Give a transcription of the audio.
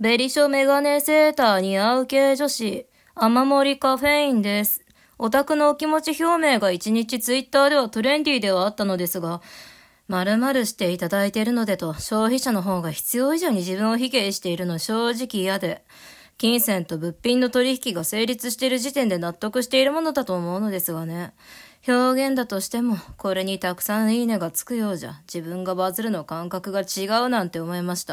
ベリショメガネセーターに合う系女子、雨漏りカフェインです。オタクのお気持ち表明が一日ツイッターではトレンディーではあったのですが、〇〇していただいているのでと消費者の方が必要以上に自分を卑下しているの正直嫌で、金銭と物品の取引が成立している時点で納得しているものだと思うのですがね。表現だとしても、これにたくさんいいねがつくようじゃ、自分がバズるの感覚が違うなんて思いました。